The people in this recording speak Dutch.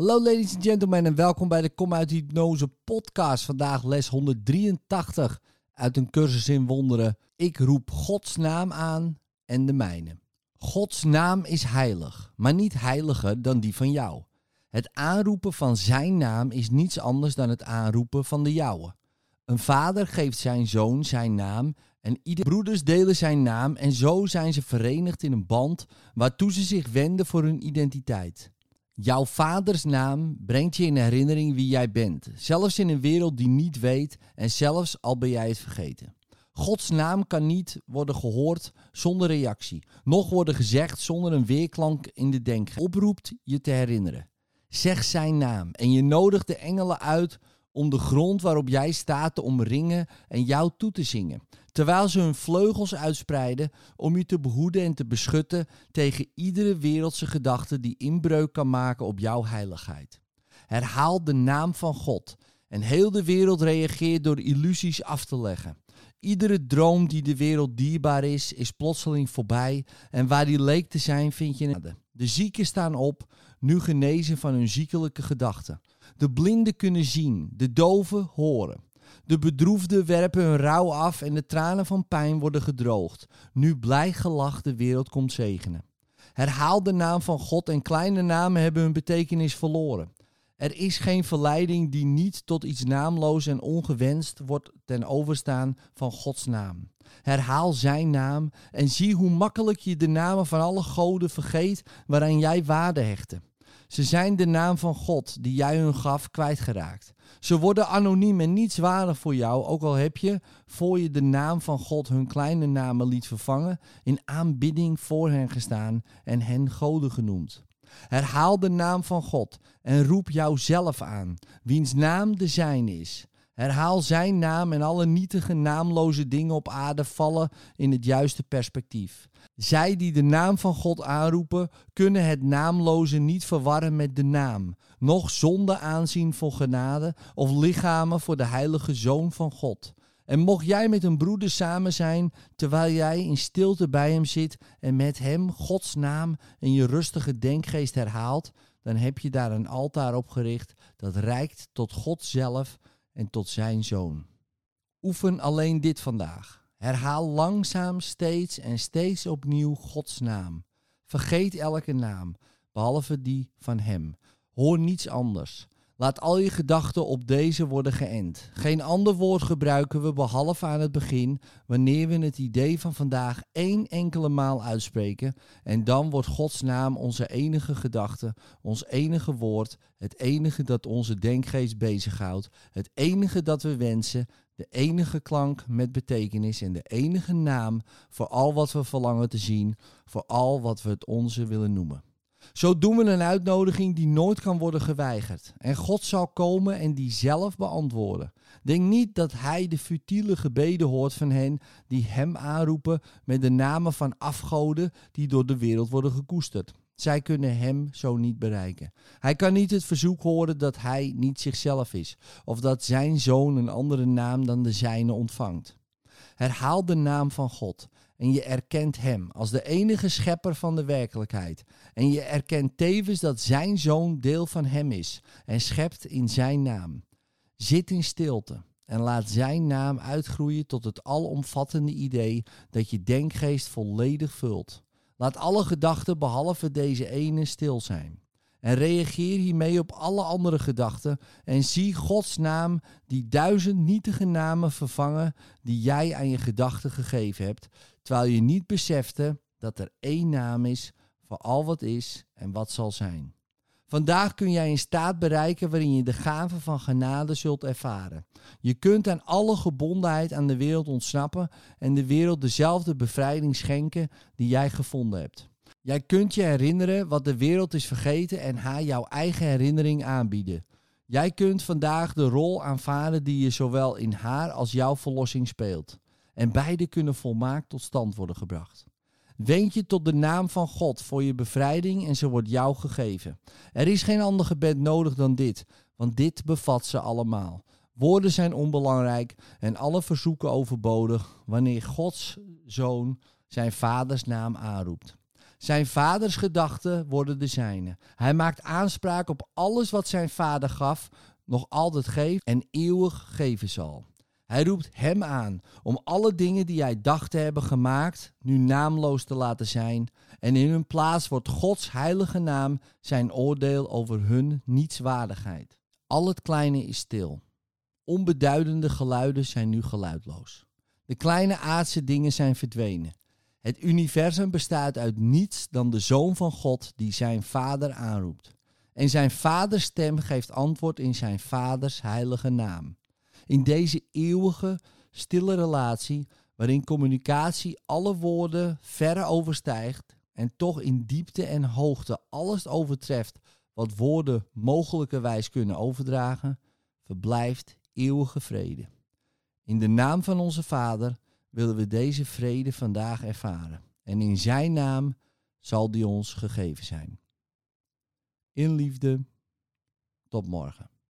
Hallo ladies and gentlemen en welkom bij de Kom uit Hypnose podcast. Vandaag les 183 uit een cursus in wonderen. Ik roep Gods naam aan en de mijne. Gods naam is heilig, maar niet heiliger dan die van jou. Het aanroepen van zijn naam is niets anders dan het aanroepen van de jouwe. Een vader geeft zijn zoon zijn naam en ieder broeders delen zijn naam en zo zijn ze verenigd in een band waartoe ze zich wenden voor hun identiteit. Jouw vaders naam brengt je in herinnering wie jij bent, zelfs in een wereld die niet weet en zelfs al ben jij het vergeten. Gods naam kan niet worden gehoord zonder reactie, noch worden gezegd zonder een weerklank in de denk. Oproept je te herinneren. Zeg zijn naam en je nodigt de engelen uit om de grond waarop jij staat te omringen en jou toe te zingen, terwijl ze hun vleugels uitspreiden om je te behoeden en te beschutten tegen iedere wereldse gedachte die inbreuk kan maken op jouw heiligheid. Herhaal de naam van God en heel de wereld reageert door illusies af te leggen. Iedere droom die de wereld dierbaar is, is plotseling voorbij en waar die leek te zijn vind je nade. De zieken staan op, nu genezen van hun ziekelijke gedachten. De blinden kunnen zien, de doven horen. De bedroefden werpen hun rouw af en de tranen van pijn worden gedroogd. Nu blij gelach de wereld komt zegenen. Herhaal de naam van God en kleine namen hebben hun betekenis verloren. Er is geen verleiding die niet tot iets naamloos en ongewenst wordt ten overstaan van Gods naam. Herhaal zijn naam en zie hoe makkelijk je de namen van alle goden vergeet waaraan jij waarde hechtte. Ze zijn de naam van God die jij hun gaf kwijtgeraakt. Ze worden anoniem en nietswaardig voor jou, ook al heb je, voor je de naam van God hun kleine namen liet vervangen, in aanbidding voor hen gestaan en hen goden genoemd. Herhaal de naam van God en roep jouzelf aan, wiens naam de zijn is. Herhaal zijn naam en alle nietige naamloze dingen op aarde vallen in het juiste perspectief. Zij die de naam van God aanroepen, kunnen het naamloze niet verwarren met de naam, noch zonde aanzien voor genade of lichamen voor de heilige Zoon van God. En mocht jij met een broeder samen zijn, terwijl jij in stilte bij hem zit en met hem Gods naam in je rustige denkgeest herhaalt, dan heb je daar een altaar op gericht dat reikt tot God zelf en tot zijn Zoon. Oefen alleen dit vandaag. Herhaal langzaam steeds en steeds opnieuw Gods naam. Vergeet elke naam, behalve die van Hem. Hoor niets anders. Laat al je gedachten op deze worden geënt. Geen ander woord gebruiken we behalve aan het begin, wanneer we het idee van vandaag één enkele maal uitspreken. En dan wordt Gods naam onze enige gedachte, ons enige woord, het enige dat onze denkgeest bezighoudt, het enige dat we wensen, de enige klank met betekenis en de enige naam voor al wat we verlangen te zien, voor al wat we het onze willen noemen. Zo doen we een uitnodiging die nooit kan worden geweigerd. En God zal komen en die zelf beantwoorden. Denk niet dat Hij de futiele gebeden hoort van hen die Hem aanroepen met de namen van afgoden die door de wereld worden gekoesterd. Zij kunnen hem zo niet bereiken. Hij kan niet het verzoek horen dat hij niet zichzelf is, of dat zijn zoon een andere naam dan de zijne ontvangt. Herhaal de naam van God en je erkent hem als de enige schepper van de werkelijkheid. En je erkent tevens dat zijn zoon deel van hem is en schept in zijn naam. Zit in stilte en laat zijn naam uitgroeien tot het alomvattende idee dat je denkgeest volledig vult. Laat alle gedachten behalve deze ene stil zijn. En reageer hiermee op alle andere gedachten en zie Gods naam die duizend nietige namen vervangen die jij aan je gedachten gegeven hebt, terwijl je niet besefte dat er één naam is voor al wat is en wat zal zijn. Vandaag kun jij een staat bereiken waarin je de gave van genade zult ervaren. Je kunt aan alle gebondenheid aan de wereld ontsnappen en de wereld dezelfde bevrijding schenken die jij gevonden hebt. Jij kunt je herinneren wat de wereld is vergeten en haar jouw eigen herinnering aanbieden. Jij kunt vandaag de rol aanvaarden die je zowel in haar als jouw verlossing speelt. En beide kunnen volmaakt tot stand worden gebracht. Wend je tot de naam van God voor je bevrijding en ze wordt jou gegeven. Er is geen ander gebed nodig dan dit, want dit bevat ze allemaal. Woorden zijn onbelangrijk en alle verzoeken overbodig wanneer Gods zoon zijn vaders naam aanroept. Zijn vaders gedachten worden de zijne. Hij maakt aanspraak op alles wat zijn vader gaf, nog altijd geeft en eeuwig geven zal. Hij roept hem aan om alle dingen die hij dacht te hebben gemaakt, nu naamloos te laten zijn. En in hun plaats wordt Gods heilige naam zijn oordeel over hun nietswaardigheid. Al het kleine is stil. Onbeduidende geluiden zijn nu geluidloos. De kleine aardse dingen zijn verdwenen. Het universum bestaat uit niets dan de Zoon van God die zijn Vader aanroept. En zijn vaders stem geeft antwoord in zijn vaders heilige naam. In deze eeuwige, stille relatie, waarin communicatie alle woorden verre overstijgt en toch in diepte en hoogte alles overtreft wat woorden mogelijkerwijs kunnen overdragen, verblijft eeuwige vrede. In de naam van onze Vader willen we deze vrede vandaag ervaren. En in Zijn naam zal die ons gegeven zijn. In liefde, tot morgen.